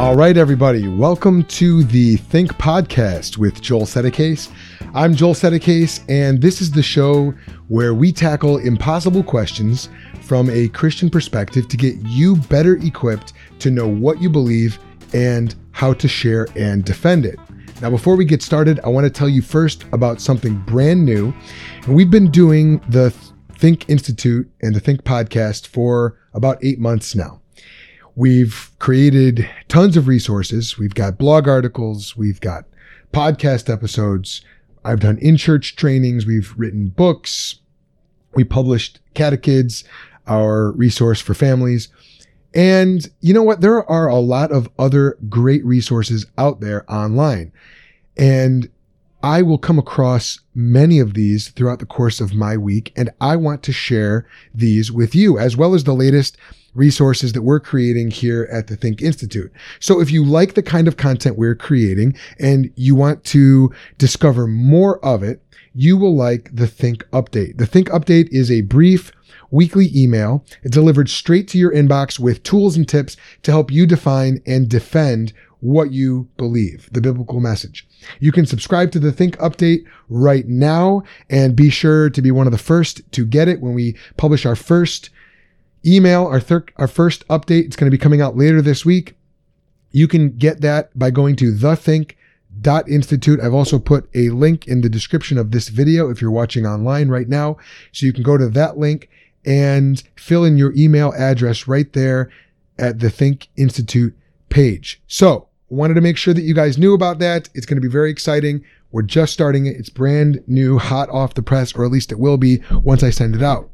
All right, everybody, welcome to the Think Podcast with Joel Settecase. I'm Joel Settecase, and this is the show where we tackle impossible questions from a Christian perspective to get you better equipped to know what you believe and how to share and defend it. Now, before we get started, I want to tell you first about something brand new. We've been doing the Think Institute and the Think Podcast for about eight months now. We've created tons of resources. We've got blog articles, we've got podcast episodes. I've done in church trainings, we've written books, we published Catechids, our resource for families. And you know what? There are a lot of other great resources out there online. And I will come across many of these throughout the course of my week, and I want to share these with you, as well as the latest resources that we're creating here at the Think Institute. So if you like the kind of content we're creating and you want to discover more of it, you will like the Think Update. The Think Update is a brief weekly email. Delivered straight to your inbox with tools and tips to help you define and defend what you believe, the biblical message. You can subscribe to the Think Update right now and be sure to be one of the first to get it when we publish our first email, our, thir- our first update. It's going to be coming out later this week. You can get that by going to thethink.institute. I've also put a link in the description of this video if you're watching online right now. So you can go to that link and fill in your email address right there at the Think Institute page. So wanted to make sure that you guys knew about that. It's going to be very exciting. We're just starting it. It's brand new, hot off the press, or at least it will be once I send it out.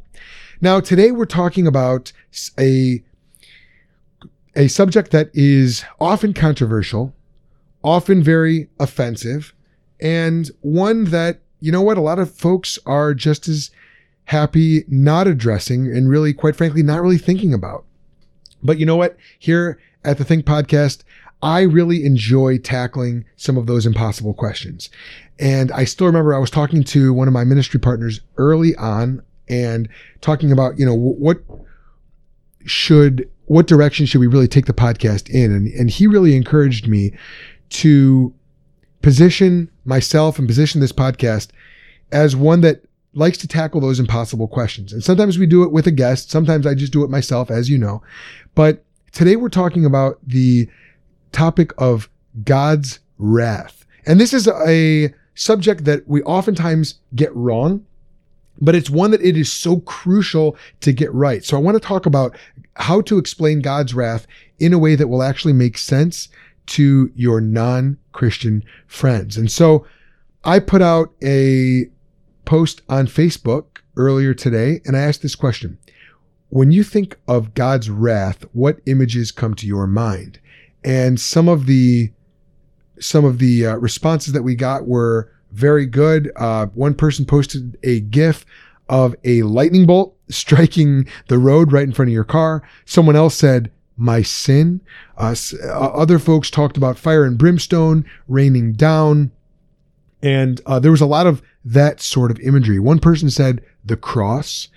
Now, today we're talking about a, a subject that is often controversial, often very offensive, and one that, you know what, a lot of folks are just as happy not addressing and really, quite frankly, not really thinking about. But you know what? Here at the Think Podcast, I really enjoy tackling some of those impossible questions. And I still remember I was talking to one of my ministry partners early on and talking about, you know, what should, what direction should we really take the podcast in? And, and he really encouraged me to position myself and position this podcast as one that likes to tackle those impossible questions. And sometimes we do it with a guest. Sometimes I just do it myself, as you know. But today we're talking about the topic of God's wrath. And this is a subject that we oftentimes get wrong but it's one that it is so crucial to get right. So I want to talk about how to explain God's wrath in a way that will actually make sense to your non-Christian friends. And so I put out a post on Facebook earlier today and I asked this question. When you think of God's wrath, what images come to your mind? And some of the some of the uh, responses that we got were very good. Uh, one person posted a GIF of a lightning bolt striking the road right in front of your car. Someone else said, my sin. Uh, uh, other folks talked about fire and brimstone raining down. And uh, there was a lot of that sort of imagery. One person said the cross.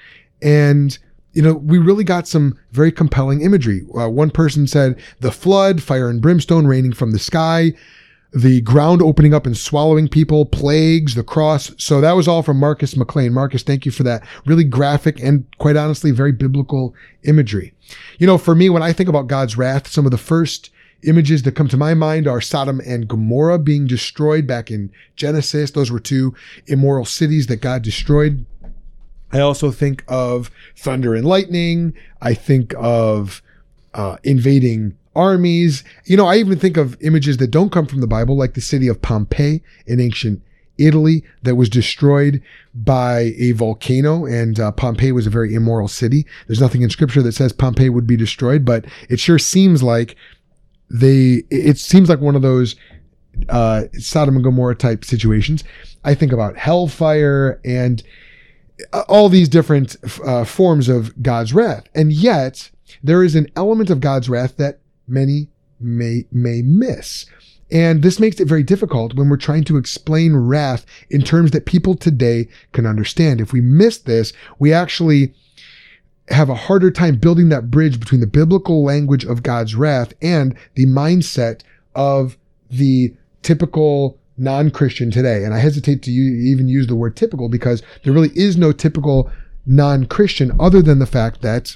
And, you know, we really got some very compelling imagery. Uh, one person said the flood, fire and brimstone raining from the sky the ground opening up and swallowing people, plagues, the cross. So that was all from Marcus McLean. Marcus, thank you for that really graphic and quite honestly, very biblical imagery. You know, for me, when I think about God's wrath, some of the first images that come to my mind are Sodom and Gomorrah being destroyed back in Genesis. Those were two immoral cities that God destroyed. I also think of thunder and lightning. I think of uh, invading armies. You know, I even think of images that don't come from the Bible, like the city of Pompeii in ancient Italy that was destroyed by a volcano. And uh, Pompeii was a very immoral city. There's nothing in scripture that says Pompeii would be destroyed, but it sure seems like they, it seems like one of those uh, Sodom and Gomorrah type situations. I think about hellfire and uh, all these different uh, forms of God's wrath. And yet, there is an element of God's wrath that many may, may miss. And this makes it very difficult when we're trying to explain wrath in terms that people today can understand. If we miss this, we actually have a harder time building that bridge between the biblical language of God's wrath and the mindset of the typical non-Christian today. And I hesitate to even use the word typical because there really is no typical non-Christian other than the fact that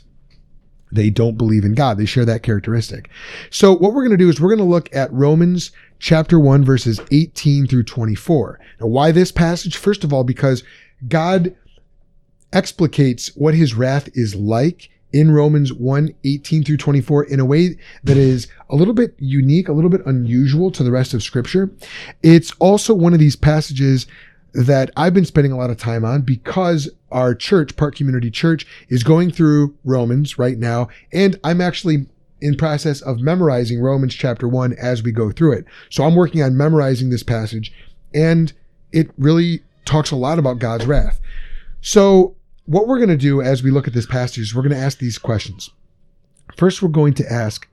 they don't believe in God. They share that characteristic. So what we're going to do is we're going to look at Romans chapter 1 verses 18 through 24. Now why this passage? First of all, because God explicates what his wrath is like in Romans 1 18 through 24 in a way that is a little bit unique, a little bit unusual to the rest of scripture. It's also one of these passages that I've been spending a lot of time on because our church, Park Community Church, is going through Romans right now. And I'm actually in process of memorizing Romans chapter 1 as we go through it. So I'm working on memorizing this passage and it really talks a lot about God's wrath. So what we're going to do as we look at this passage is we're going to ask these questions. First, we're going to ask,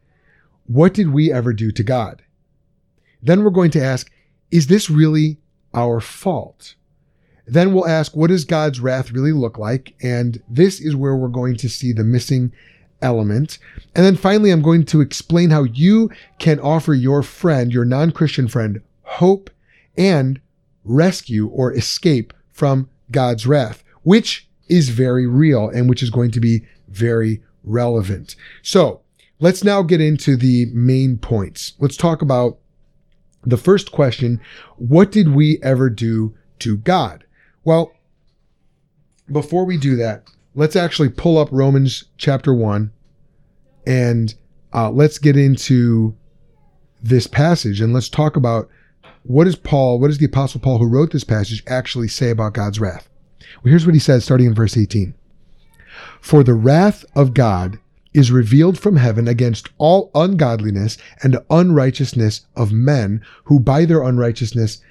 what did we ever do to God? Then we're going to ask, is this really our fault? Then we'll ask, what does God's wrath really look like? And this is where we're going to see the missing element. And then finally, I'm going to explain how you can offer your friend, your non-Christian friend, hope and rescue or escape from God's wrath, which is very real and which is going to be very relevant. So let's now get into the main points. Let's talk about the first question. What did we ever do to God? Well, before we do that, let's actually pull up Romans chapter one and uh, let's get into this passage and let's talk about what is Paul, what does the apostle Paul who wrote this passage actually say about God's wrath? Well, here's what he says starting in verse 18. For the wrath of God is revealed from heaven against all ungodliness and unrighteousness of men who by their unrighteousness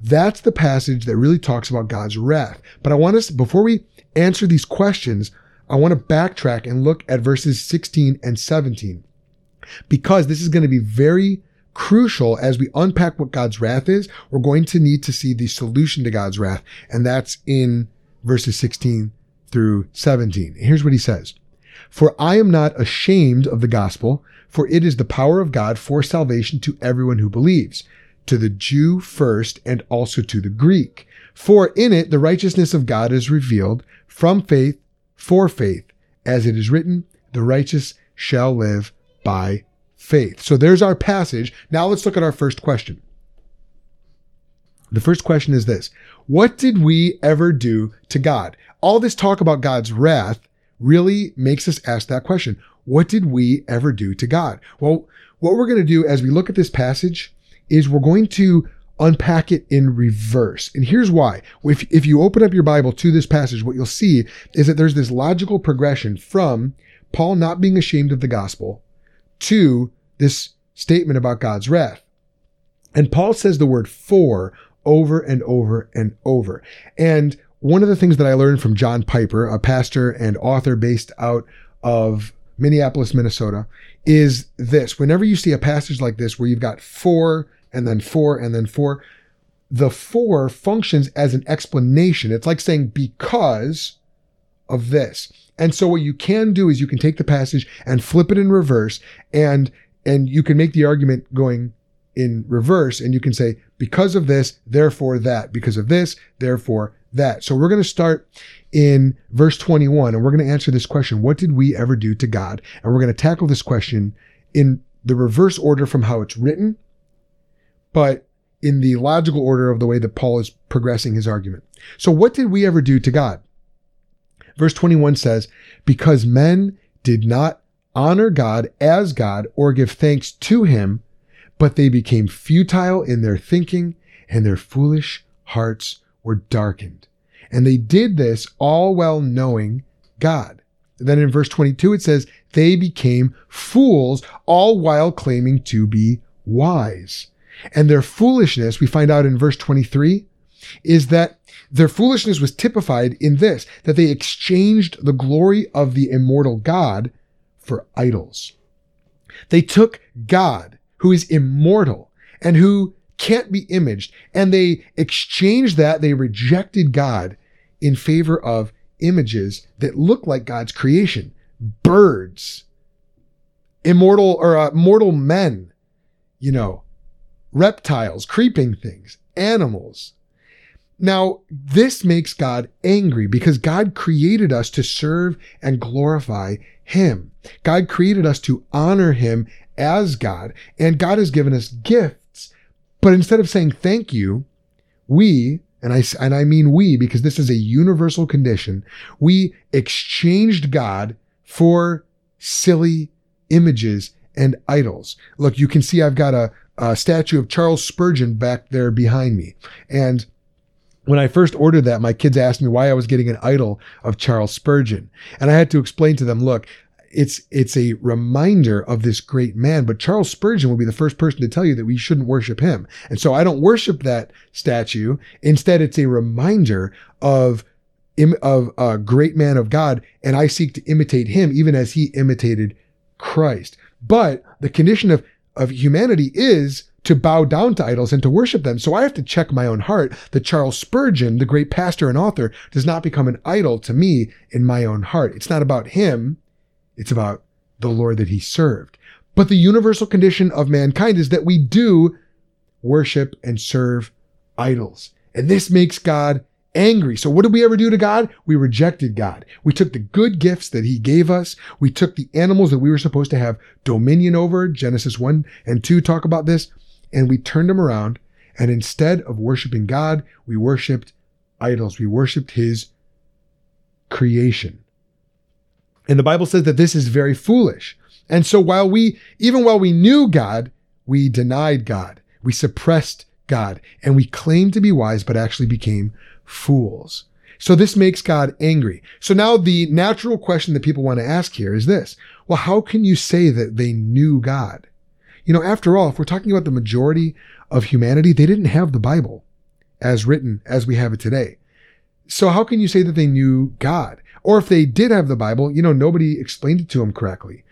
that's the passage that really talks about God's wrath. But I want us, before we answer these questions, I want to backtrack and look at verses 16 and 17 because this is going to be very crucial as we unpack what God's wrath is. We're going to need to see the solution to God's wrath, and that's in verses 16 through 17. Here's what he says. For I am not ashamed of the gospel, for it is the power of God for salvation to everyone who believes, to the Jew first and also to the Greek. For in it the righteousness of God is revealed from faith for faith, as it is written, the righteous shall live by faith. So there's our passage. Now let's look at our first question. The first question is this What did we ever do to God? All this talk about God's wrath really makes us ask that question. What did we ever do to God? Well, what we're going to do as we look at this passage is we're going to unpack it in reverse. And here's why. If, if you open up your Bible to this passage, what you'll see is that there's this logical progression from Paul not being ashamed of the gospel to this statement about God's wrath. And Paul says the word for over and over and over. And one of the things that I learned from John Piper, a pastor and author based out of Minneapolis, Minnesota, is this. Whenever you see a passage like this where you've got for and then for and then for. the for functions as an explanation. It's like saying because of this. And so what you can do is you can take the passage and flip it in reverse and and you can make the argument going in reverse and you can say because of this, therefore that, because of this, therefore that. So we're going to start in verse 21 and we're going to answer this question. What did we ever do to God? And we're going to tackle this question in the reverse order from how it's written. But in the logical order of the way that Paul is progressing his argument. So what did we ever do to God? Verse 21 says, because men did not honor God as God or give thanks to him, but they became futile in their thinking and their foolish hearts were darkened. And they did this all while knowing God. then in verse 22, it says, they became fools all while claiming to be wise. And their foolishness, we find out in verse 23, is that their foolishness was typified in this, that they exchanged the glory of the immortal God for idols. They took God, who is immortal and who can't be imaged, and they exchanged that. They rejected God in favor of images that look like God's creation. Birds, immortal or uh, mortal men, you know, reptiles, creeping things, animals. Now, this makes God angry because God created us to serve and glorify Him. God created us to honor Him as God, and God has given us gifts. But instead of saying thank you, we, and I, and I mean we because this is a universal condition, we exchanged God for silly images and idols. Look, you can see I've got a, a statue of Charles Spurgeon back there behind me. And when I first ordered that, my kids asked me why I was getting an idol of Charles Spurgeon. And I had to explain to them, look, it's it's a reminder of this great man. But Charles Spurgeon will be the first person to tell you that we shouldn't worship him. And so I don't worship that statue. Instead, it's a reminder of of a great man of God, and I seek to imitate him, even as he imitated Christ. But the condition of of humanity is to bow down to idols and to worship them. So I have to check my own heart that Charles Spurgeon, the great pastor and author, does not become an idol to me in my own heart. It's not about him. It's about the Lord that he served. But the universal condition of mankind is that we do worship and serve idols. And this makes God angry. So what did we ever do to God? We rejected God. We took the good gifts that he gave us. We took the animals that we were supposed to have dominion over. Genesis 1 and 2 talk about this. And we turned them around. And instead of worshiping God, we worshiped idols. We worshiped his creation. And the Bible says that this is very foolish. And so while we, even while we knew God, we denied God. We suppressed God and we claimed to be wise, but actually became fools. So this makes God angry. So now the natural question that people want to ask here is this. Well, how can you say that they knew God? You know, after all, if we're talking about the majority of humanity, they didn't have the Bible as written as we have it today. So how can you say that they knew God? Or if they did have the Bible, you know, nobody explained it to them correctly.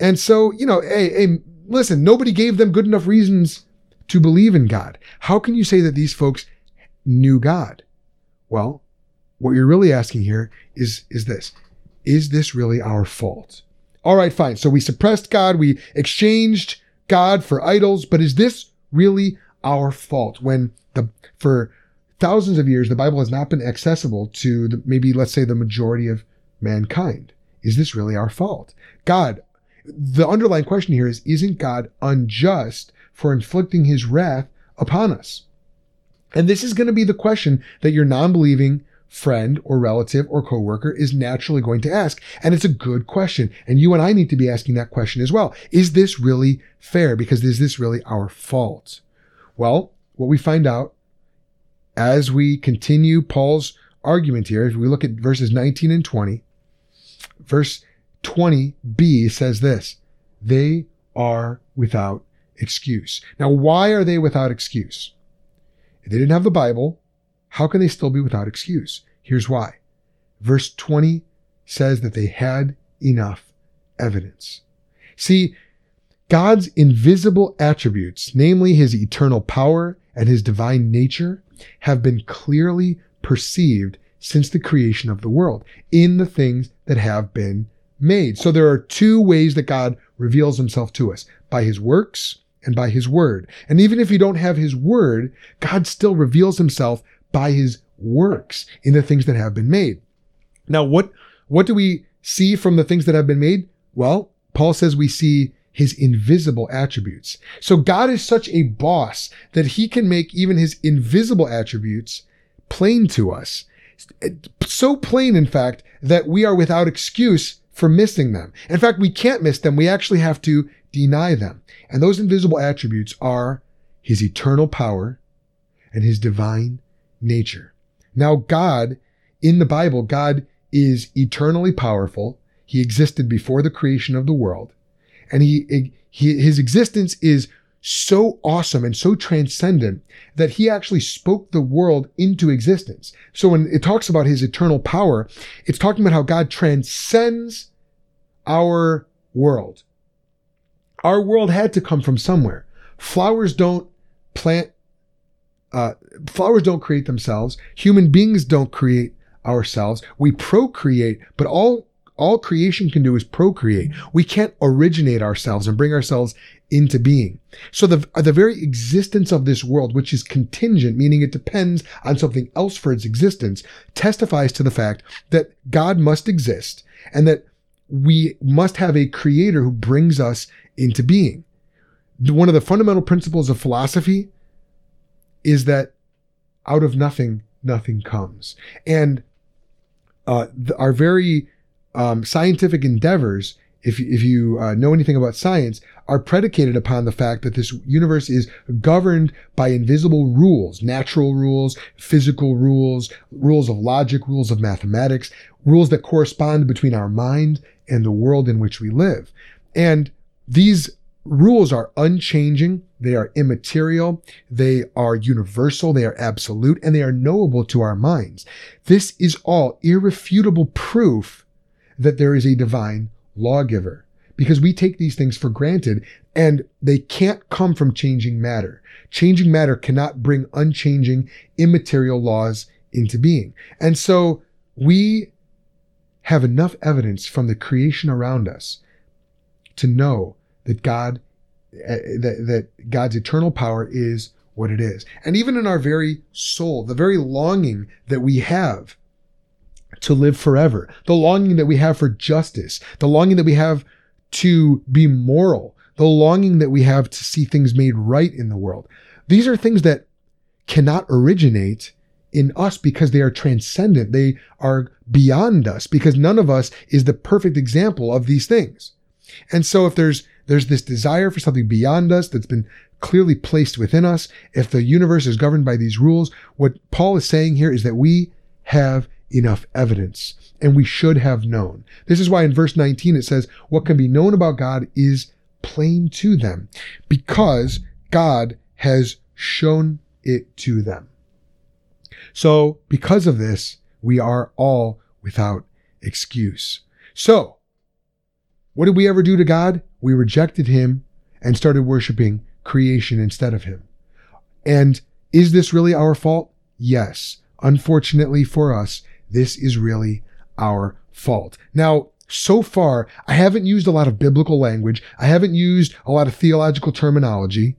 And so, you know, hey, hey, listen, nobody gave them good enough reasons to believe in God. How can you say that these folks knew God? Well, what you're really asking here is, is this. Is this really our fault? All right, fine. So we suppressed God. We exchanged God for idols, but is this really our fault when the, for thousands of years, the Bible has not been accessible to the, maybe, let's say, the majority of mankind. Is this really our fault? God, the underlying question here is, isn't God unjust for inflicting his wrath upon us? And this is going to be the question that your non-believing friend or relative or coworker is naturally going to ask. And it's a good question. And you and I need to be asking that question as well. Is this really fair? Because is this really our fault? Well, what we find out as we continue Paul's argument here, if we look at verses 19 and 20, verse 20b says this they are without excuse. Now, why are they without excuse? They didn't have the Bible, how can they still be without excuse? Here's why. Verse 20 says that they had enough evidence. See, God's invisible attributes, namely his eternal power and his divine nature, have been clearly perceived since the creation of the world in the things that have been made. So there are two ways that God reveals himself to us by his works and by his word. And even if you don't have his word, God still reveals himself by his works in the things that have been made. Now, what, what do we see from the things that have been made? Well, Paul says we see his invisible attributes. So God is such a boss that he can make even his invisible attributes plain to us. So plain, in fact, that we are without excuse for missing them. In fact, we can't miss them. We actually have to deny them. And those invisible attributes are his eternal power and his divine nature. Now, God, in the Bible, God is eternally powerful. He existed before the creation of the world. And he, he, his existence is so awesome and so transcendent that he actually spoke the world into existence. So when it talks about his eternal power, it's talking about how God transcends our world. Our world had to come from somewhere. Flowers don't plant, uh, flowers don't create themselves. Human beings don't create ourselves. We procreate, but all all creation can do is procreate. We can't originate ourselves and bring ourselves into being. So the, the very existence of this world, which is contingent, meaning it depends on something else for its existence, testifies to the fact that God must exist and that we must have a creator who brings us into being. One of the fundamental principles of philosophy is that out of nothing, nothing comes. And uh, the, our very um, scientific endeavors, if, if you uh, know anything about science, are predicated upon the fact that this universe is governed by invisible rules, natural rules, physical rules, rules of logic, rules of mathematics, rules that correspond between our mind and the world in which we live. And these rules are unchanging. They are immaterial. They are universal. They are absolute and they are knowable to our minds. This is all irrefutable proof that there is a divine lawgiver because we take these things for granted and they can't come from changing matter. Changing matter cannot bring unchanging immaterial laws into being. And so we have enough evidence from the creation around us to know that God uh, that, that God's eternal power is what it is. And even in our very soul, the very longing that we have to live forever, the longing that we have for justice, the longing that we have to be moral, the longing that we have to see things made right in the world. These are things that cannot originate in us because they are transcendent. They are beyond us because none of us is the perfect example of these things. And so if there's, there's this desire for something beyond us that's been clearly placed within us, if the universe is governed by these rules, what Paul is saying here is that we have enough evidence and we should have known. This is why in verse 19 it says, what can be known about God is plain to them because God has shown it to them. So because of this, we are all without excuse. So what did we ever do to God? We rejected him and started worshiping creation instead of him. And is this really our fault? Yes. Unfortunately for us, this is really our fault. Now, so far, I haven't used a lot of biblical language. I haven't used a lot of theological terminology.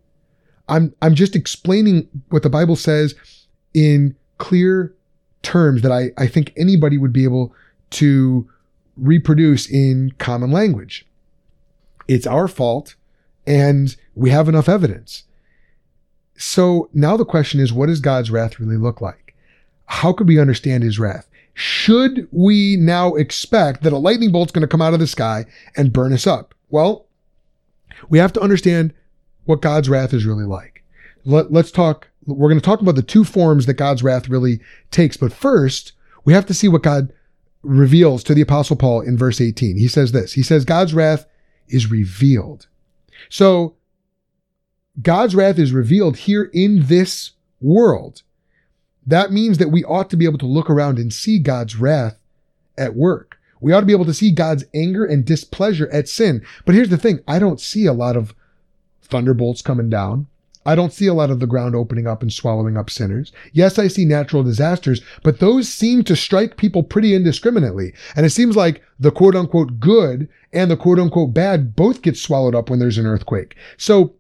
I'm, I'm just explaining what the Bible says in clear terms that I, I think anybody would be able to reproduce in common language. It's our fault and we have enough evidence. So now the question is, what does God's wrath really look like? How could we understand his wrath? should we now expect that a lightning bolt's going to come out of the sky and burn us up? Well, we have to understand what God's wrath is really like. Let, us talk, we're going to talk about the two forms that God's wrath really takes. But first, we have to see what God reveals to the apostle Paul in verse 18. He says this, he says, God's wrath is revealed. So God's wrath is revealed here in this world. That means that we ought to be able to look around and see God's wrath at work. We ought to be able to see God's anger and displeasure at sin. But here's the thing. I don't see a lot of thunderbolts coming down. I don't see a lot of the ground opening up and swallowing up sinners. Yes, I see natural disasters, but those seem to strike people pretty indiscriminately. And it seems like the quote unquote good and the quote unquote bad both get swallowed up when there's an earthquake. So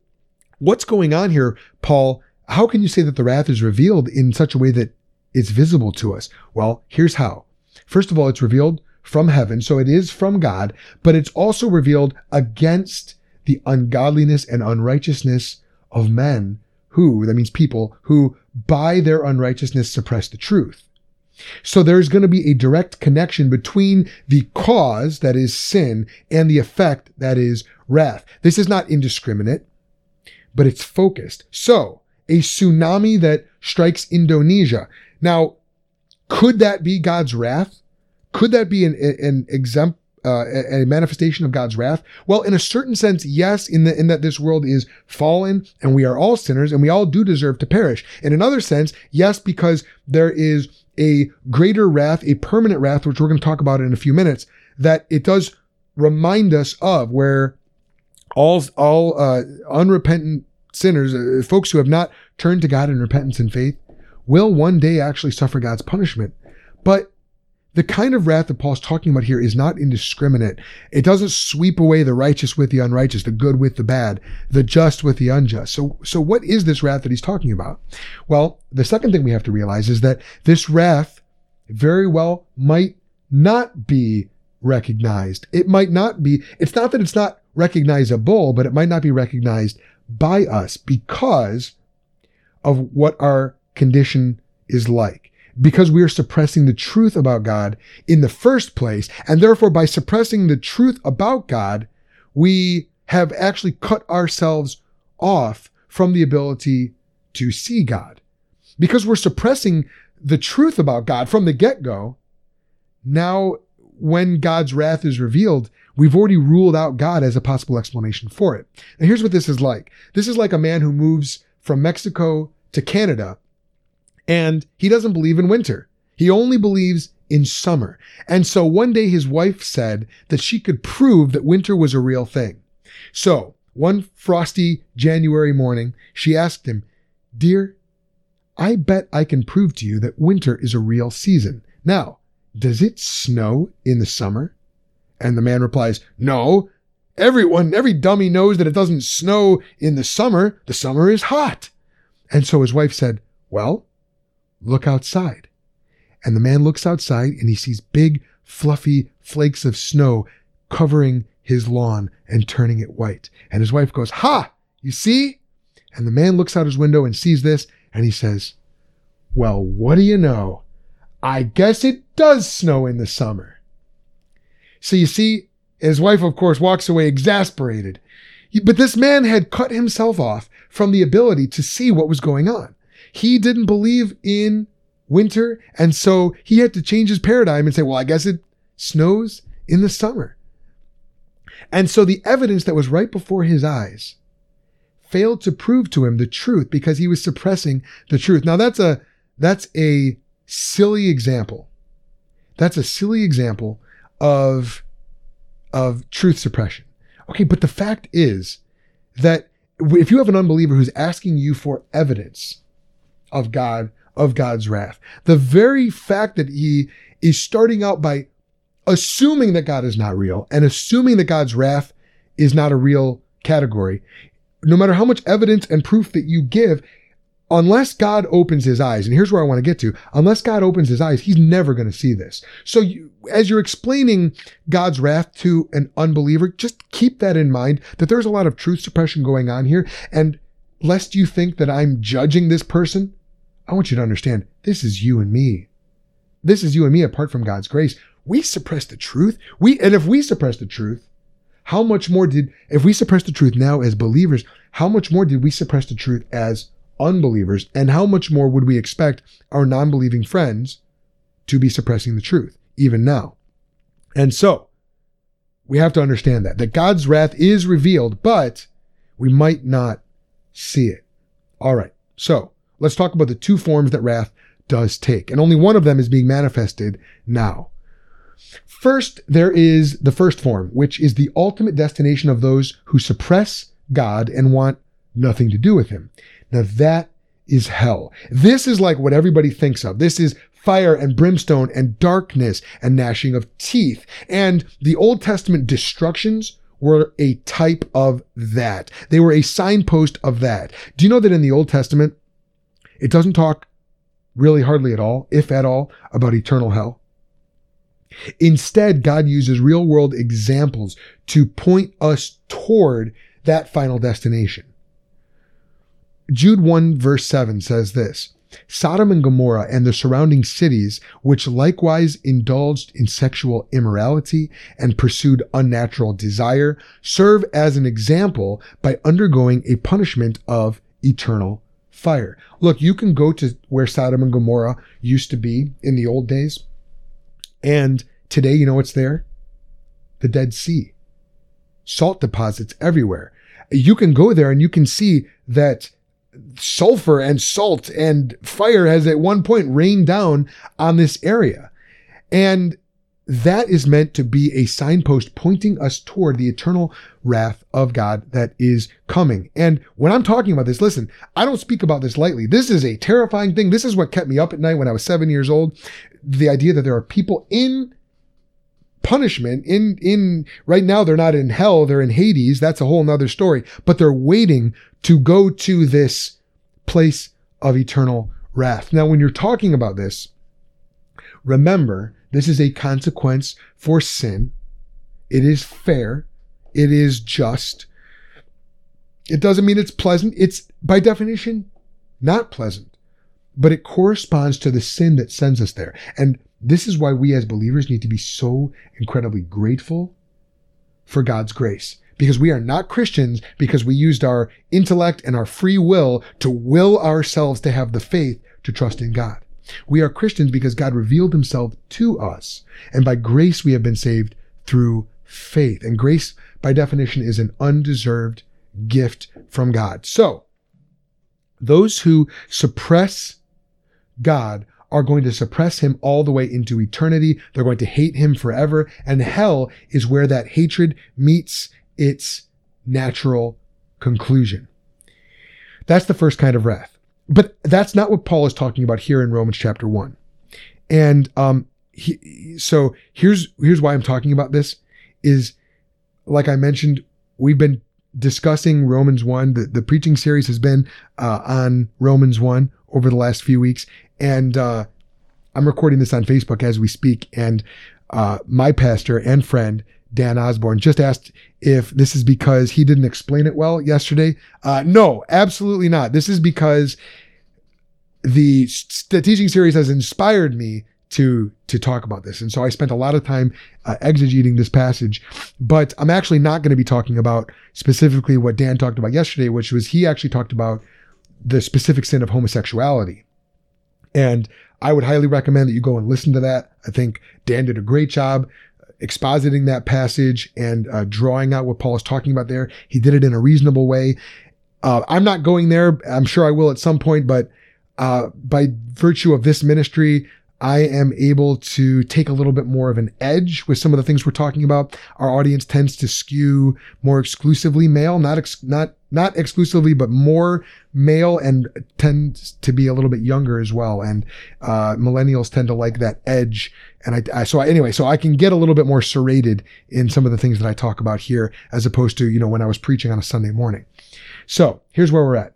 what's going on here, Paul, how can you say that the wrath is revealed in such a way that it's visible to us? Well, here's how. First of all, it's revealed from heaven, so it is from God, but it's also revealed against the ungodliness and unrighteousness of men who, that means people, who by their unrighteousness suppress the truth. So there's going to be a direct connection between the cause, that is sin, and the effect, that is wrath. This is not indiscriminate, but it's focused. So a tsunami that strikes Indonesia. Now, could that be God's wrath? Could that be an, an exempt, uh, a manifestation of God's wrath? Well, in a certain sense, yes, in, the, in that this world is fallen and we are all sinners and we all do deserve to perish. In another sense, yes, because there is a greater wrath, a permanent wrath, which we're going to talk about in a few minutes, that it does remind us of where all, all, uh, unrepentant sinners, uh, folks who have not turned to God in repentance and faith, will one day actually suffer God's punishment. But the kind of wrath that Paul's talking about here is not indiscriminate. It doesn't sweep away the righteous with the unrighteous, the good with the bad, the just with the unjust. So, so what is this wrath that he's talking about? Well, the second thing we have to realize is that this wrath very well might not be recognized. It might not be, it's not that it's not recognizable, but it might not be recognized by us because of what our condition is like because we are suppressing the truth about God in the first place. And therefore, by suppressing the truth about God, we have actually cut ourselves off from the ability to see God. Because we're suppressing the truth about God from the get go, now when God's wrath is revealed, we've already ruled out God as a possible explanation for it. And here's what this is like. This is like a man who moves from Mexico to Canada and he doesn't believe in winter. He only believes in summer. And so one day his wife said that she could prove that winter was a real thing. So one frosty January morning, she asked him, Dear, I bet I can prove to you that winter is a real season. Now, does it snow in the summer? And the man replies, No. Everyone, every dummy knows that it doesn't snow in the summer. The summer is hot. And so his wife said, Well, Look outside. And the man looks outside and he sees big, fluffy flakes of snow covering his lawn and turning it white. And his wife goes, Ha! You see? And the man looks out his window and sees this and he says, Well, what do you know? I guess it does snow in the summer. So you see, his wife, of course, walks away exasperated. But this man had cut himself off from the ability to see what was going on. He didn't believe in winter. And so he had to change his paradigm and say, well, I guess it snows in the summer. And so the evidence that was right before his eyes failed to prove to him the truth because he was suppressing the truth. Now that's a, that's a silly example. That's a silly example of, of truth suppression. Okay. But the fact is that if you have an unbeliever who's asking you for evidence of God, of God's wrath. The very fact that he is starting out by assuming that God is not real and assuming that God's wrath is not a real category, no matter how much evidence and proof that you give, unless God opens his eyes, and here's where I want to get to, unless God opens his eyes, he's never going to see this. So you, as you're explaining God's wrath to an unbeliever, just keep that in mind that there's a lot of truth suppression going on here. And lest you think that I'm judging this person, I want you to understand this is you and me. This is you and me apart from God's grace. We suppress the truth. We, and if we suppress the truth, how much more did, if we suppress the truth now as believers, how much more did we suppress the truth as unbelievers? And how much more would we expect our non believing friends to be suppressing the truth, even now? And so, we have to understand that, that God's wrath is revealed, but we might not see it. All right. So, Let's talk about the two forms that wrath does take. And only one of them is being manifested now. First, there is the first form, which is the ultimate destination of those who suppress God and want nothing to do with him. Now that is hell. This is like what everybody thinks of. This is fire and brimstone and darkness and gnashing of teeth. And the Old Testament destructions were a type of that. They were a signpost of that. Do you know that in the Old Testament, it doesn't talk really hardly at all, if at all, about eternal hell. Instead, God uses real world examples to point us toward that final destination. Jude 1 verse 7 says this, Sodom and Gomorrah and the surrounding cities, which likewise indulged in sexual immorality and pursued unnatural desire, serve as an example by undergoing a punishment of eternal fire. Look, you can go to where Sodom and Gomorrah used to be in the old days, and today, you know what's there? The Dead Sea. Salt deposits everywhere. You can go there and you can see that sulfur and salt and fire has at one point rained down on this area. And that is meant to be a signpost pointing us toward the eternal wrath of God that is coming. And when I'm talking about this, listen, I don't speak about this lightly. This is a terrifying thing. This is what kept me up at night when I was seven years old. The idea that there are people in punishment in in right now they're not in hell they're in hades that's a whole nother story but they're waiting to go to this place of eternal wrath now when you're talking about this remember this is a consequence for sin it is fair it is just it doesn't mean it's pleasant it's by definition not pleasant but it corresponds to the sin that sends us there and this is why we as believers need to be so incredibly grateful for God's grace. Because we are not Christians because we used our intellect and our free will to will ourselves to have the faith to trust in God. We are Christians because God revealed himself to us. And by grace we have been saved through faith. And grace, by definition, is an undeserved gift from God. So, those who suppress God are going to suppress him all the way into eternity. They're going to hate him forever. And hell is where that hatred meets its natural conclusion. That's the first kind of wrath. But that's not what Paul is talking about here in Romans chapter 1. And um, he, so here's here's why I'm talking about this is like I mentioned, we've been discussing Romans 1. The, the preaching series has been uh, on Romans 1 over the last few weeks. And uh, I'm recording this on Facebook as we speak. And uh, my pastor and friend, Dan Osborne, just asked if this is because he didn't explain it well yesterday. Uh, no, absolutely not. This is because the, the teaching series has inspired me to to talk about this and so i spent a lot of time uh, exegeting this passage but i'm actually not going to be talking about specifically what dan talked about yesterday which was he actually talked about the specific sin of homosexuality and I would highly recommend that you go and listen to that. I think Dan did a great job expositing that passage and uh, drawing out what Paul is talking about there. He did it in a reasonable way. Uh, I'm not going there. I'm sure I will at some point, but uh, by virtue of this ministry, I am able to take a little bit more of an edge with some of the things we're talking about. Our audience tends to skew more exclusively male, not ex- not not exclusively, but more male, and tends to be a little bit younger as well. And uh, millennials tend to like that edge. And I, I so I, anyway, so I can get a little bit more serrated in some of the things that I talk about here, as opposed to you know when I was preaching on a Sunday morning. So here's where we're at.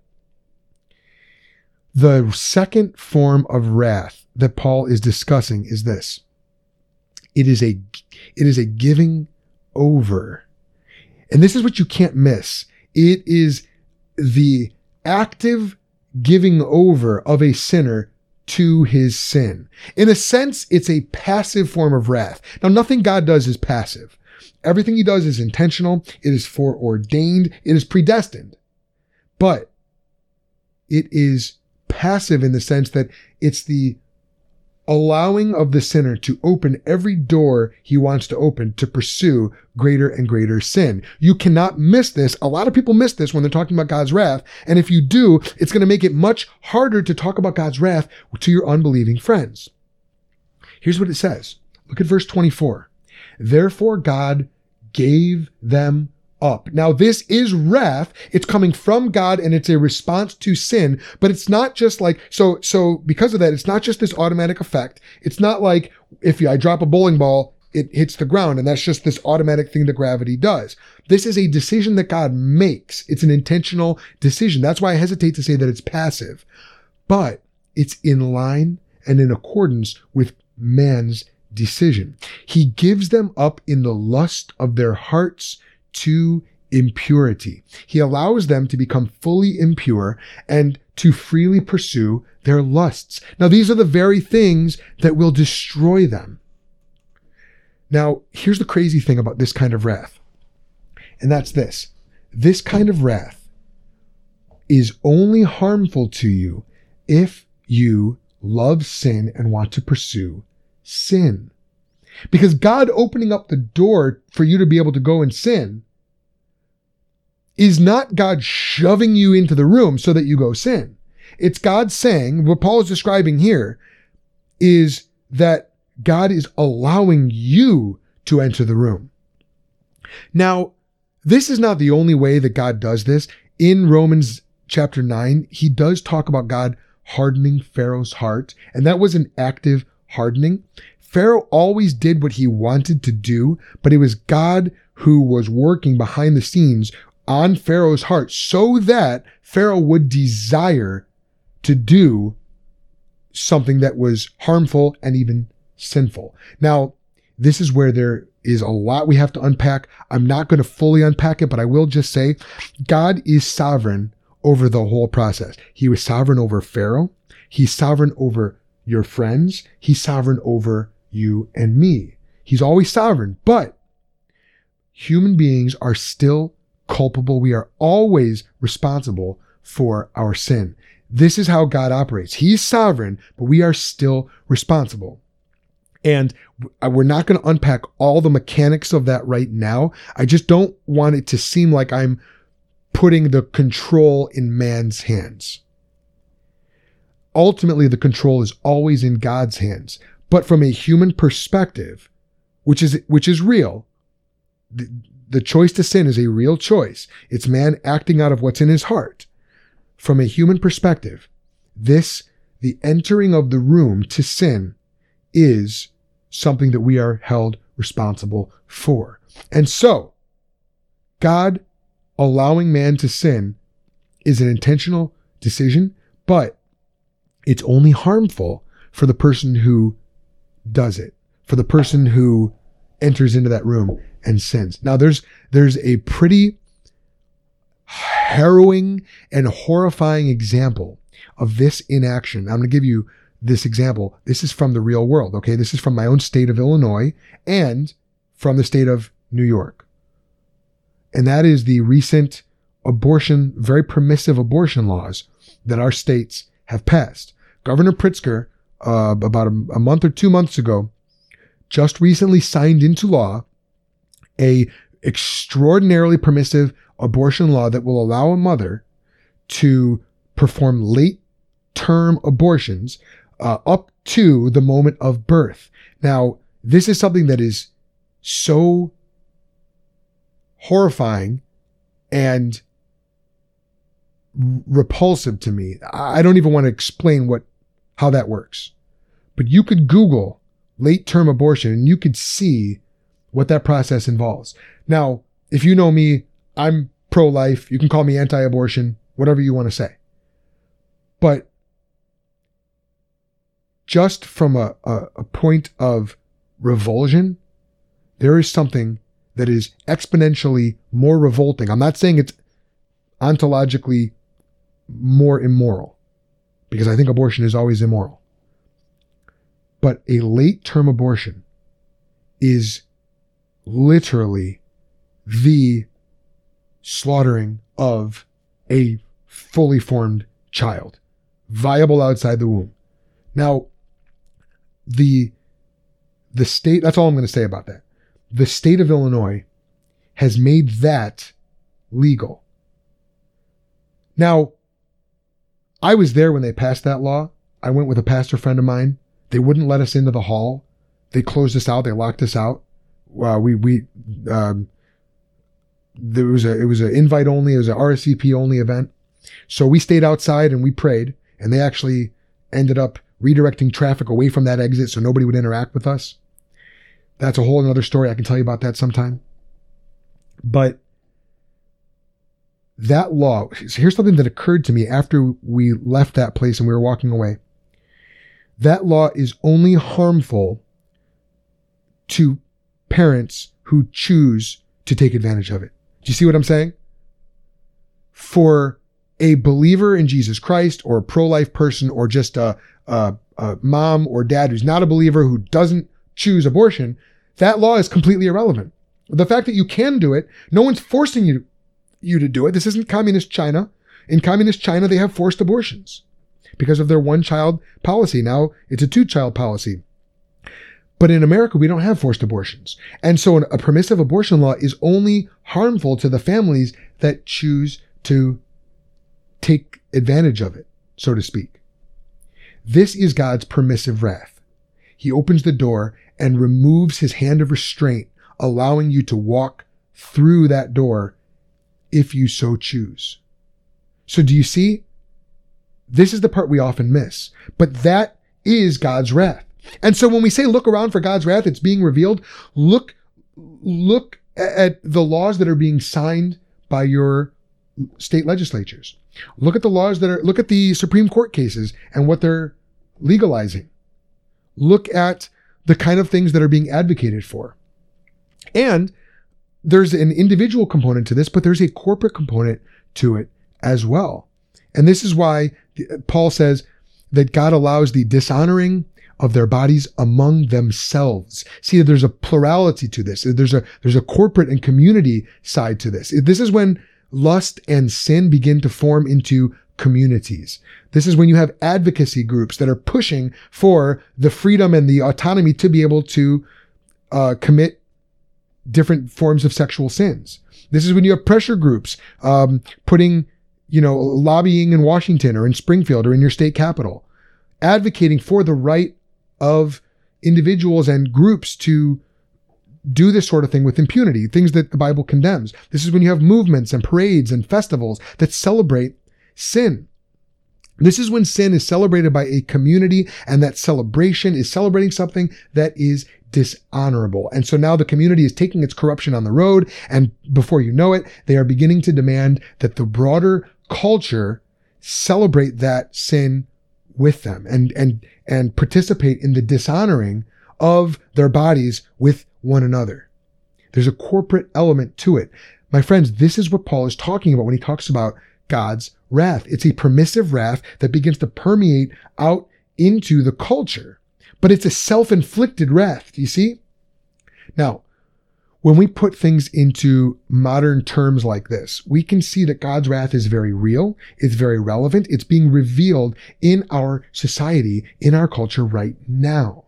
The second form of wrath that Paul is discussing is this. It is a, it is a giving over. And this is what you can't miss. It is the active giving over of a sinner to his sin. In a sense, it's a passive form of wrath. Now, nothing God does is passive. Everything he does is intentional. It is foreordained. It is predestined. But it is passive in the sense that it's the allowing of the sinner to open every door he wants to open to pursue greater and greater sin. You cannot miss this. A lot of people miss this when they're talking about God's wrath. And if you do, it's going to make it much harder to talk about God's wrath to your unbelieving friends. Here's what it says. Look at verse 24. Therefore God gave them up. Now, this is wrath. It's coming from God and it's a response to sin, but it's not just like, so, so because of that, it's not just this automatic effect. It's not like if I drop a bowling ball, it hits the ground and that's just this automatic thing that gravity does. This is a decision that God makes. It's an intentional decision. That's why I hesitate to say that it's passive, but it's in line and in accordance with man's decision. He gives them up in the lust of their hearts to impurity. He allows them to become fully impure and to freely pursue their lusts. Now, these are the very things that will destroy them. Now, here's the crazy thing about this kind of wrath, and that's this this kind of wrath is only harmful to you if you love sin and want to pursue sin. Because God opening up the door for you to be able to go and sin is not God shoving you into the room so that you go sin. It's God saying, what Paul is describing here is that God is allowing you to enter the room. Now, this is not the only way that God does this. In Romans chapter 9, he does talk about God hardening Pharaoh's heart, and that was an active hardening. Pharaoh always did what he wanted to do, but it was God who was working behind the scenes on Pharaoh's heart so that Pharaoh would desire to do something that was harmful and even sinful. Now, this is where there is a lot we have to unpack. I'm not going to fully unpack it, but I will just say God is sovereign over the whole process. He was sovereign over Pharaoh. He's sovereign over your friends. He's sovereign over you and me. He's always sovereign, but human beings are still culpable. We are always responsible for our sin. This is how God operates. He's sovereign, but we are still responsible. And we're not going to unpack all the mechanics of that right now. I just don't want it to seem like I'm putting the control in man's hands. Ultimately, the control is always in God's hands. But from a human perspective, which is, which is real, the, the choice to sin is a real choice. It's man acting out of what's in his heart. From a human perspective, this, the entering of the room to sin is something that we are held responsible for. And so, God allowing man to sin is an intentional decision, but it's only harmful for the person who does it, for the person who enters into that room and sins. Now there's there's a pretty harrowing and horrifying example of this in action. I'm going to give you this example. This is from the real world. Okay. This is from my own state of Illinois and from the state of New York. And that is the recent abortion, very permissive abortion laws that our states have passed. Governor Pritzker, uh, about a, a month or two months ago, just recently signed into law a extraordinarily permissive abortion law that will allow a mother to perform late term abortions uh, up to the moment of birth. Now, this is something that is so horrifying and repulsive to me. I don't even want to explain what how that works. But you could Google late term abortion and you could see what that process involves. Now, if you know me, I'm pro life. You can call me anti abortion, whatever you want to say. But just from a, a, a point of revulsion, there is something that is exponentially more revolting. I'm not saying it's ontologically more immoral, because I think abortion is always immoral. But a late term abortion is literally the slaughtering of a fully formed child, viable outside the womb. Now, the the state that's all I'm going to say about that. The state of Illinois has made that legal. Now, I was there when they passed that law. I went with a pastor friend of mine. They wouldn't let us into the hall. They closed us out. They locked us out. Uh, we we um, there was a it was an invite only. It was an RSVP only event. So we stayed outside and we prayed. And they actually ended up redirecting traffic away from that exit so nobody would interact with us. That's a whole another story. I can tell you about that sometime. But that law, here's something that occurred to me after we left that place and we were walking away. That law is only harmful to parents who choose to take advantage of it. Do you see what I'm saying? For a believer in Jesus Christ or a pro life person or just a, a, a, mom or dad who's not a believer who doesn't choose abortion, that law is completely irrelevant. The fact that you can do it, no one's forcing you, you to do it. This isn't communist China. In communist China, they have forced abortions because of their one child policy. Now it's a two child policy. But in America, we don't have forced abortions. And so a permissive abortion law is only harmful to the families that choose to take advantage of it, so to speak. This is God's permissive wrath. He opens the door and removes his hand of restraint, allowing you to walk through that door if you so choose. So do you see? This is the part we often miss, but that is God's wrath. And so when we say look around for God's wrath, it's being revealed. Look, look at the laws that are being signed by your state legislatures. Look at the laws that are, look at the Supreme Court cases and what they're legalizing. Look at the kind of things that are being advocated for. And there's an individual component to this, but there's a corporate component to it as well. And this is why Paul says that God allows the dishonoring of their bodies among themselves. See, there's a plurality to this. There's a, there's a corporate and community side to this. This is when lust and sin begin to form into communities. This is when you have advocacy groups that are pushing for the freedom and the autonomy to be able to uh, commit different forms of sexual sins. This is when you have pressure groups um, putting, you know, lobbying in Washington or in Springfield or in your state capital, advocating for the right of individuals and groups to do this sort of thing with impunity, things that the Bible condemns. This is when you have movements and parades and festivals that celebrate sin. This is when sin is celebrated by a community and that celebration is celebrating something that is dishonorable. And so now the community is taking its corruption on the road. And before you know it, they are beginning to demand that the broader culture celebrate that sin with them and, and, and participate in the dishonoring of their bodies with one another. There's a corporate element to it. My friends, this is what Paul is talking about when he talks about God's wrath. It's a permissive wrath that begins to permeate out into the culture, but it's a self-inflicted wrath. Do you see? Now, when we put things into modern terms like this, we can see that God's wrath is very real. It's very relevant. It's being revealed in our society, in our culture right now.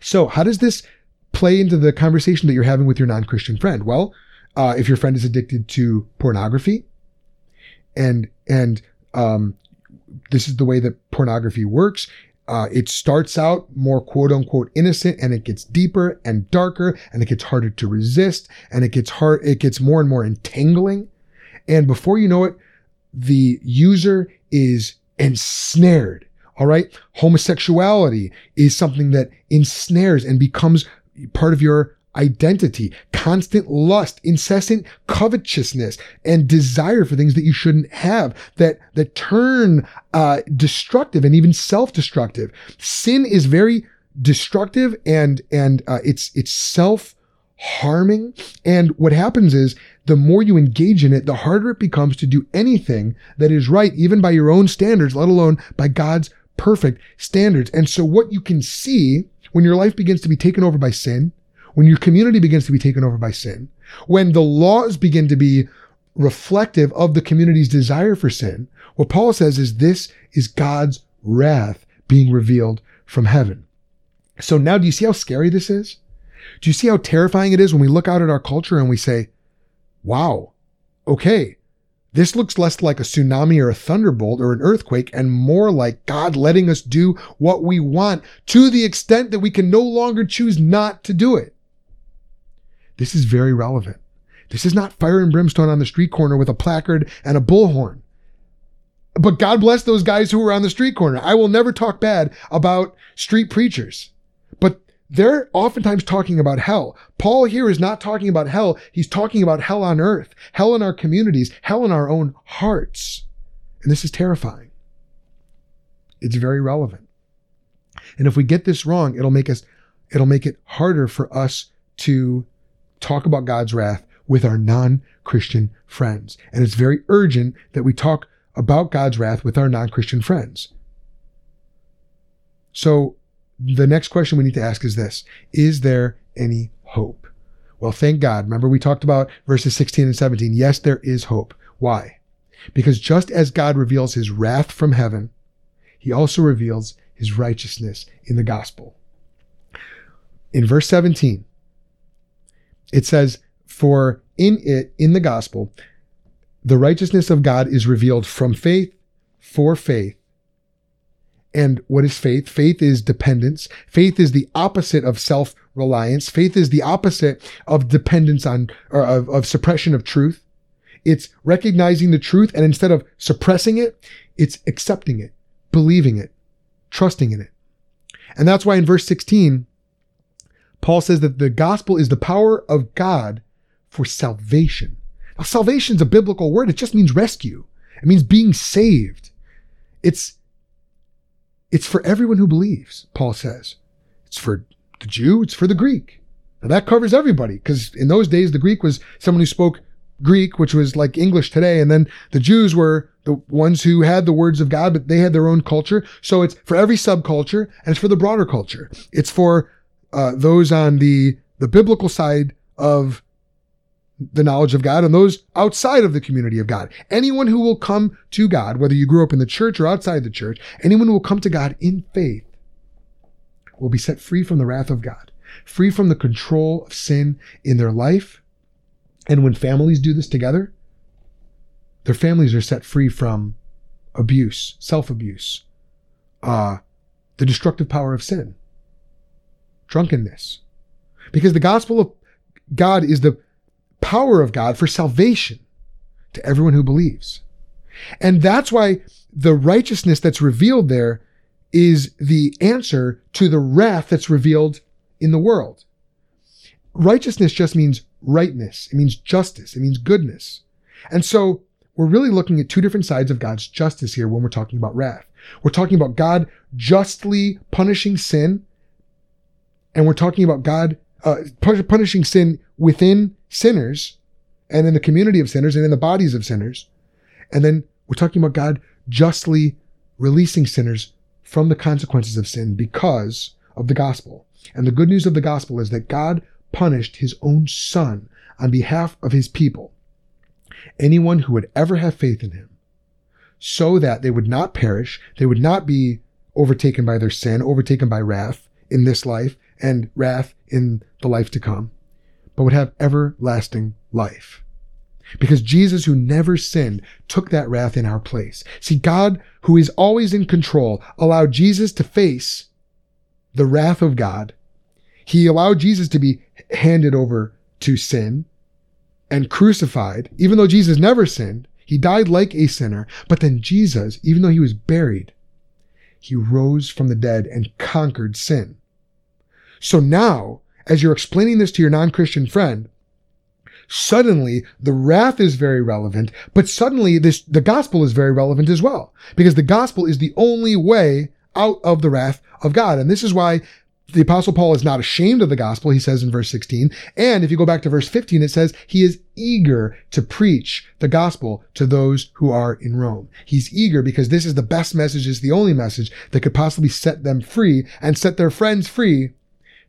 So how does this play into the conversation that you're having with your non-Christian friend? Well, uh, if your friend is addicted to pornography and, and, um, this is the way that pornography works. Uh, it starts out more quote unquote innocent and it gets deeper and darker and it gets harder to resist and it gets hard, it gets more and more entangling. And before you know it, the user is ensnared all right. Homosexuality is something that ensnares and becomes part of your identity, constant lust, incessant covetousness, and desire for things that you shouldn't have that, that turn, uh, destructive and even self-destructive. Sin is very destructive and, and, uh, it's, it's self harming. And what happens is the more you engage in it, the harder it becomes to do anything that is right, even by your own standards, let alone by God's perfect standards. And so what you can see when your life begins to be taken over by sin, when your community begins to be taken over by sin, when the laws begin to be reflective of the community's desire for sin, what Paul says is this is God's wrath being revealed from heaven. So now do you see how scary this is? Do you see how terrifying it is when we look out at our culture and we say, wow, okay, this looks less like a tsunami or a thunderbolt or an earthquake and more like God letting us do what we want to the extent that we can no longer choose not to do it. This is very relevant. This is not fire and brimstone on the street corner with a placard and a bullhorn. But God bless those guys who were on the street corner. I will never talk bad about street preachers. But they're oftentimes talking about hell. Paul here is not talking about hell. He's talking about hell on earth, hell in our communities, hell in our own hearts. And this is terrifying. It's very relevant. And if we get this wrong, it'll make us, it'll make it harder for us to talk about God's wrath with our non Christian friends. And it's very urgent that we talk about God's wrath with our non Christian friends. So the next question we need to ask is this Is there any hope? Well, thank God. Remember, we talked about verses 16 and 17. Yes, there is hope. Why? Because just as God reveals his wrath from heaven, he also reveals his righteousness in the gospel. In verse 17, it says, For in it, in the gospel, the righteousness of God is revealed from faith for faith. And what is faith? Faith is dependence. Faith is the opposite of self reliance. Faith is the opposite of dependence on, or of, of suppression of truth. It's recognizing the truth and instead of suppressing it, it's accepting it, believing it, trusting in it. And that's why in verse 16, Paul says that the gospel is the power of God for salvation. Now, salvation is a biblical word. It just means rescue. It means being saved. It's, it's for everyone who believes, Paul says. It's for the Jew, it's for the Greek. Now that covers everybody because in those days, the Greek was someone who spoke Greek, which was like English today. And then the Jews were the ones who had the words of God, but they had their own culture. So it's for every subculture and it's for the broader culture. It's for uh, those on the, the biblical side of the knowledge of God and those outside of the community of God. Anyone who will come to God, whether you grew up in the church or outside the church, anyone who will come to God in faith will be set free from the wrath of God, free from the control of sin in their life. And when families do this together, their families are set free from abuse, self abuse, uh, the destructive power of sin, drunkenness. Because the gospel of God is the power of God for salvation to everyone who believes. And that's why the righteousness that's revealed there is the answer to the wrath that's revealed in the world. Righteousness just means rightness. It means justice. It means goodness. And so we're really looking at two different sides of God's justice here when we're talking about wrath. We're talking about God justly punishing sin, and we're talking about God uh, punishing sin within sinners and in the community of sinners and in the bodies of sinners. And then we're talking about God justly releasing sinners from the consequences of sin because of the gospel. And the good news of the gospel is that God punished his own son on behalf of his people, anyone who would ever have faith in him, so that they would not perish, they would not be overtaken by their sin, overtaken by wrath in this life, and wrath in the life to come, but would have everlasting life. Because Jesus, who never sinned, took that wrath in our place. See, God, who is always in control, allowed Jesus to face the wrath of God. He allowed Jesus to be handed over to sin and crucified, even though Jesus never sinned. He died like a sinner. But then Jesus, even though he was buried, he rose from the dead and conquered sin. So now, as you're explaining this to your non-Christian friend, suddenly the wrath is very relevant, but suddenly this, the gospel is very relevant as well, because the gospel is the only way out of the wrath of God. And this is why the apostle Paul is not ashamed of the gospel, he says in verse 16. And if you go back to verse 15, it says he is eager to preach the gospel to those who are in Rome. He's eager because this is the best message, is the only message that could possibly set them free and set their friends free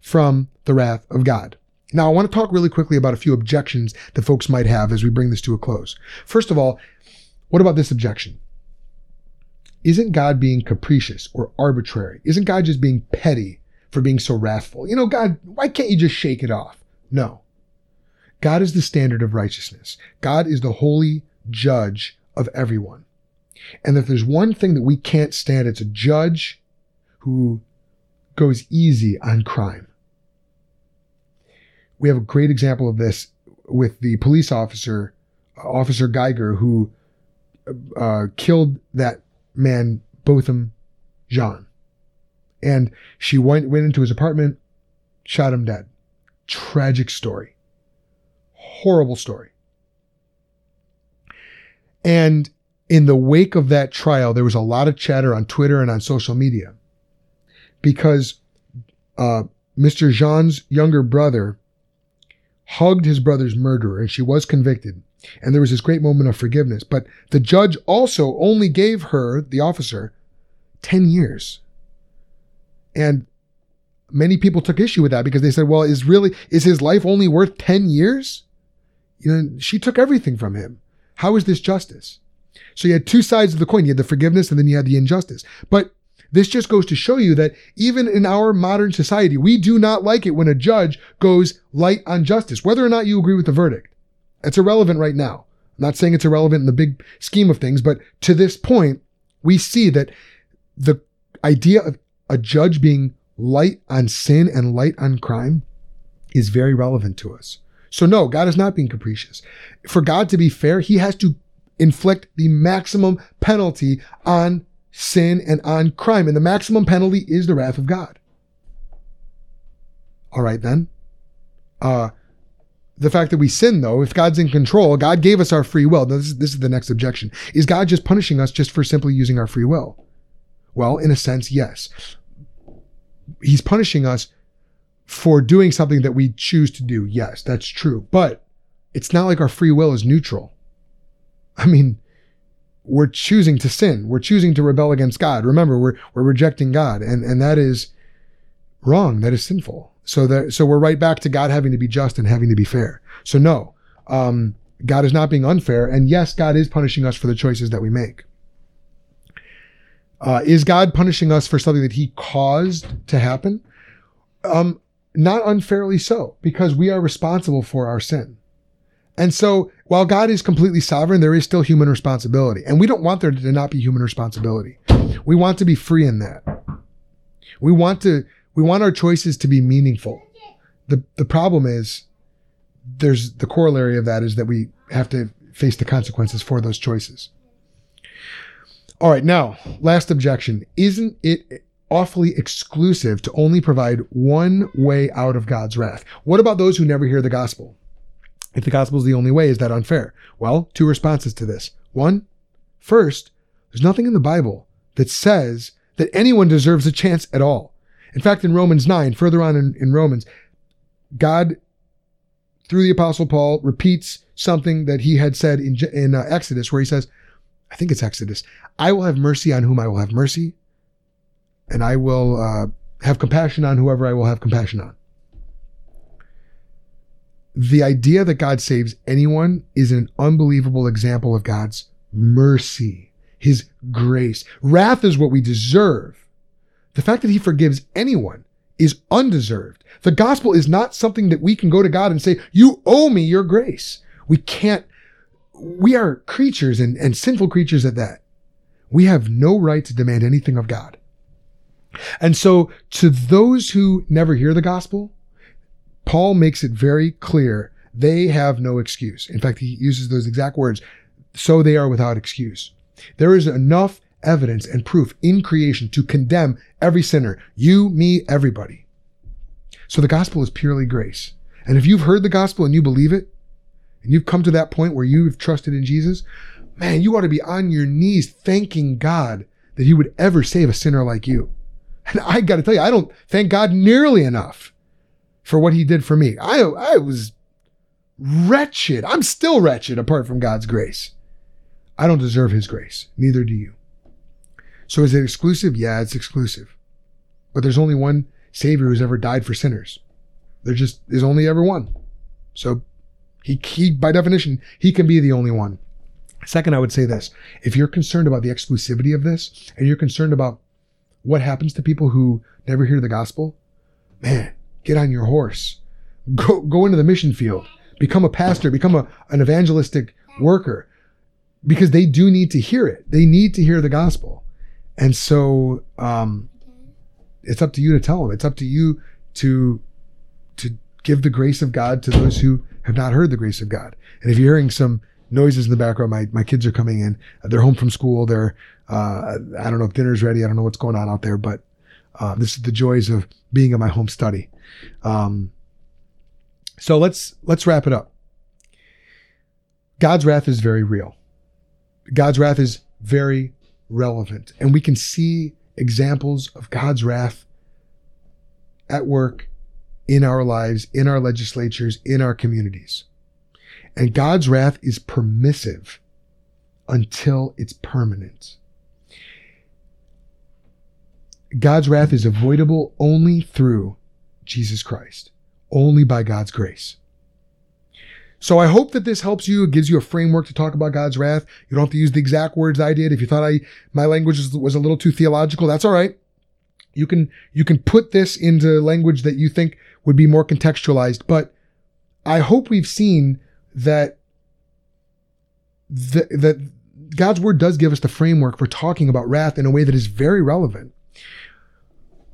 from the wrath of God. Now, I want to talk really quickly about a few objections that folks might have as we bring this to a close. First of all, what about this objection? Isn't God being capricious or arbitrary? Isn't God just being petty for being so wrathful? You know, God, why can't you just shake it off? No. God is the standard of righteousness. God is the holy judge of everyone. And if there's one thing that we can't stand, it's a judge who goes easy on crime. We have a great example of this with the police officer, Officer Guyger, who uh, killed that man, Botham Jean. And she went, went into his apartment, shot him dead. Tragic story. Horrible story. And in the wake of that trial, there was a lot of chatter on Twitter and on social media because uh, Mr. Jean's younger brother hugged his brother's murderer and she was convicted. And there was this great moment of forgiveness. But the judge also only gave her, the officer, 10 years. And many people took issue with that because they said, well, is really, is his life only worth 10 years? You know, she took everything from him. How is this justice? So you had two sides of the coin. You had the forgiveness and then you had the injustice. But this just goes to show you that even in our modern society, we do not like it when a judge goes light on justice, whether or not you agree with the verdict. It's irrelevant right now. I'm not saying it's irrelevant in the big scheme of things, but to this point, we see that the idea of a judge being light on sin and light on crime is very relevant to us. So no, God is not being capricious. For God to be fair, he has to inflict the maximum penalty on sin and on crime. And the maximum penalty is the wrath of God. All right, then. Uh, the fact that we sin, though, if God's in control, God gave us our free will. Now, this is, this is the next objection. Is God just punishing us just for simply using our free will? Well, in a sense, yes. He's punishing us for doing something that we choose to do. Yes, that's true. But it's not like our free will is neutral. I mean, we're choosing to sin. We're choosing to rebel against God. Remember, we're, we're rejecting God and, and that is wrong. That is sinful. So that, so we're right back to God having to be just and having to be fair. So no, um, God is not being unfair. And yes, God is punishing us for the choices that we make. Uh, is God punishing us for something that he caused to happen? Um, not unfairly so, because we are responsible for our sin. And so while God is completely sovereign, there is still human responsibility. And we don't want there to not be human responsibility. We want to be free in that. We want to, we want our choices to be meaningful. The, the problem is there's the corollary of that is that we have to face the consequences for those choices. All right. Now, last objection. Isn't it awfully exclusive to only provide one way out of God's wrath? What about those who never hear the gospel? If the gospel is the only way, is that unfair? Well, two responses to this. One, first, there's nothing in the Bible that says that anyone deserves a chance at all. In fact, in Romans 9, further on in, in Romans, God, through the apostle Paul, repeats something that he had said in, in uh, Exodus, where he says, I think it's Exodus, I will have mercy on whom I will have mercy, and I will uh, have compassion on whoever I will have compassion on the idea that God saves anyone is an unbelievable example of God's mercy, his grace. Wrath is what we deserve. The fact that he forgives anyone is undeserved. The gospel is not something that we can go to God and say, you owe me your grace. We can't, we are creatures and, and sinful creatures at that. We have no right to demand anything of God. And so to those who never hear the gospel, Paul makes it very clear they have no excuse. In fact, he uses those exact words. So they are without excuse. There is enough evidence and proof in creation to condemn every sinner. You, me, everybody. So the gospel is purely grace. And if you've heard the gospel and you believe it, and you've come to that point where you've trusted in Jesus, man, you ought to be on your knees thanking God that he would ever save a sinner like you. And I got to tell you, I don't thank God nearly enough for what he did for me. I, I was wretched. I'm still wretched apart from God's grace. I don't deserve his grace. Neither do you. So is it exclusive? Yeah, it's exclusive. But there's only one Savior who's ever died for sinners. There just is only ever one. So he, he, by definition, he can be the only one. Second, I would say this. If you're concerned about the exclusivity of this and you're concerned about what happens to people who never hear the gospel, man, get on your horse, go, go into the mission field, become a pastor, become a, an evangelistic worker because they do need to hear it. They need to hear the gospel. And so, um, it's up to you to tell them. It's up to you to, to give the grace of God to those who have not heard the grace of God. And if you're hearing some noises in the background, my, my kids are coming in. They're home from school. They're, uh, I don't know if dinner's ready. I don't know what's going on out there, but, uh, this is the joys of being in my home study. Um, so let's let's wrap it up. God's wrath is very real. God's wrath is very relevant, and we can see examples of God's wrath at work in our lives, in our legislatures, in our communities. And God's wrath is permissive until it's permanent. God's wrath is avoidable only through Jesus Christ, only by God's grace. So I hope that this helps you. It gives you a framework to talk about God's wrath. You don't have to use the exact words I did. If you thought I my language was, a little too theological, that's all right. You can you can put this into language that you think would be more contextualized. But I hope we've seen that the, that God's word does give us the framework for talking about wrath in a way that is very relevant.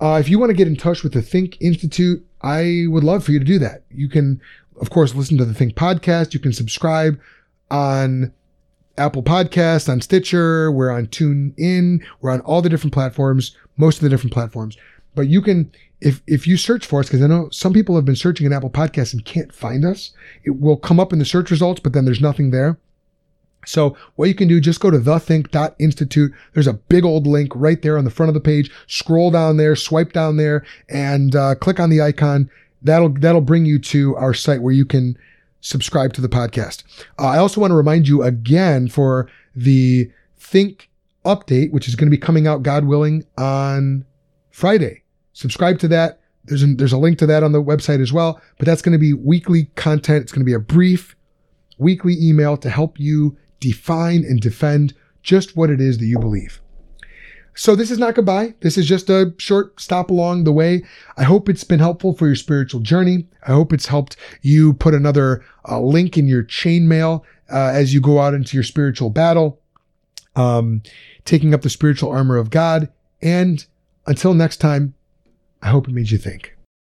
Uh, if you want to get in touch with the Think Institute, I would love for you to do that. You can of course, listen to the Think podcast. You can subscribe on Apple Podcasts, on Stitcher. We're on TuneIn. We're on all the different platforms, most of the different platforms. But you can, if if you search for us, because I know some people have been searching in Apple Podcasts and can't find us, it will come up in the search results, but then there's nothing there. So what you can do, just go to thethink.institute. There's a big old link right there on the front of the page. Scroll down there, swipe down there, and uh, click on the icon that'll that'll bring you to our site where you can subscribe to the podcast. Uh, I also want to remind you again for the Think update, which is going to be coming out, God willing, on Friday. Subscribe to that. There's a, there's a link to that on the website as well. But that's going to be weekly content. It's going to be a brief weekly email to help you define and defend just what it is that you believe. So this is not goodbye. This is just a short stop along the way. I hope it's been helpful for your spiritual journey. I hope it's helped you put another uh, link in your chainmail uh, as you go out into your spiritual battle, um, taking up the spiritual armor of God. And until next time, I hope it made you think.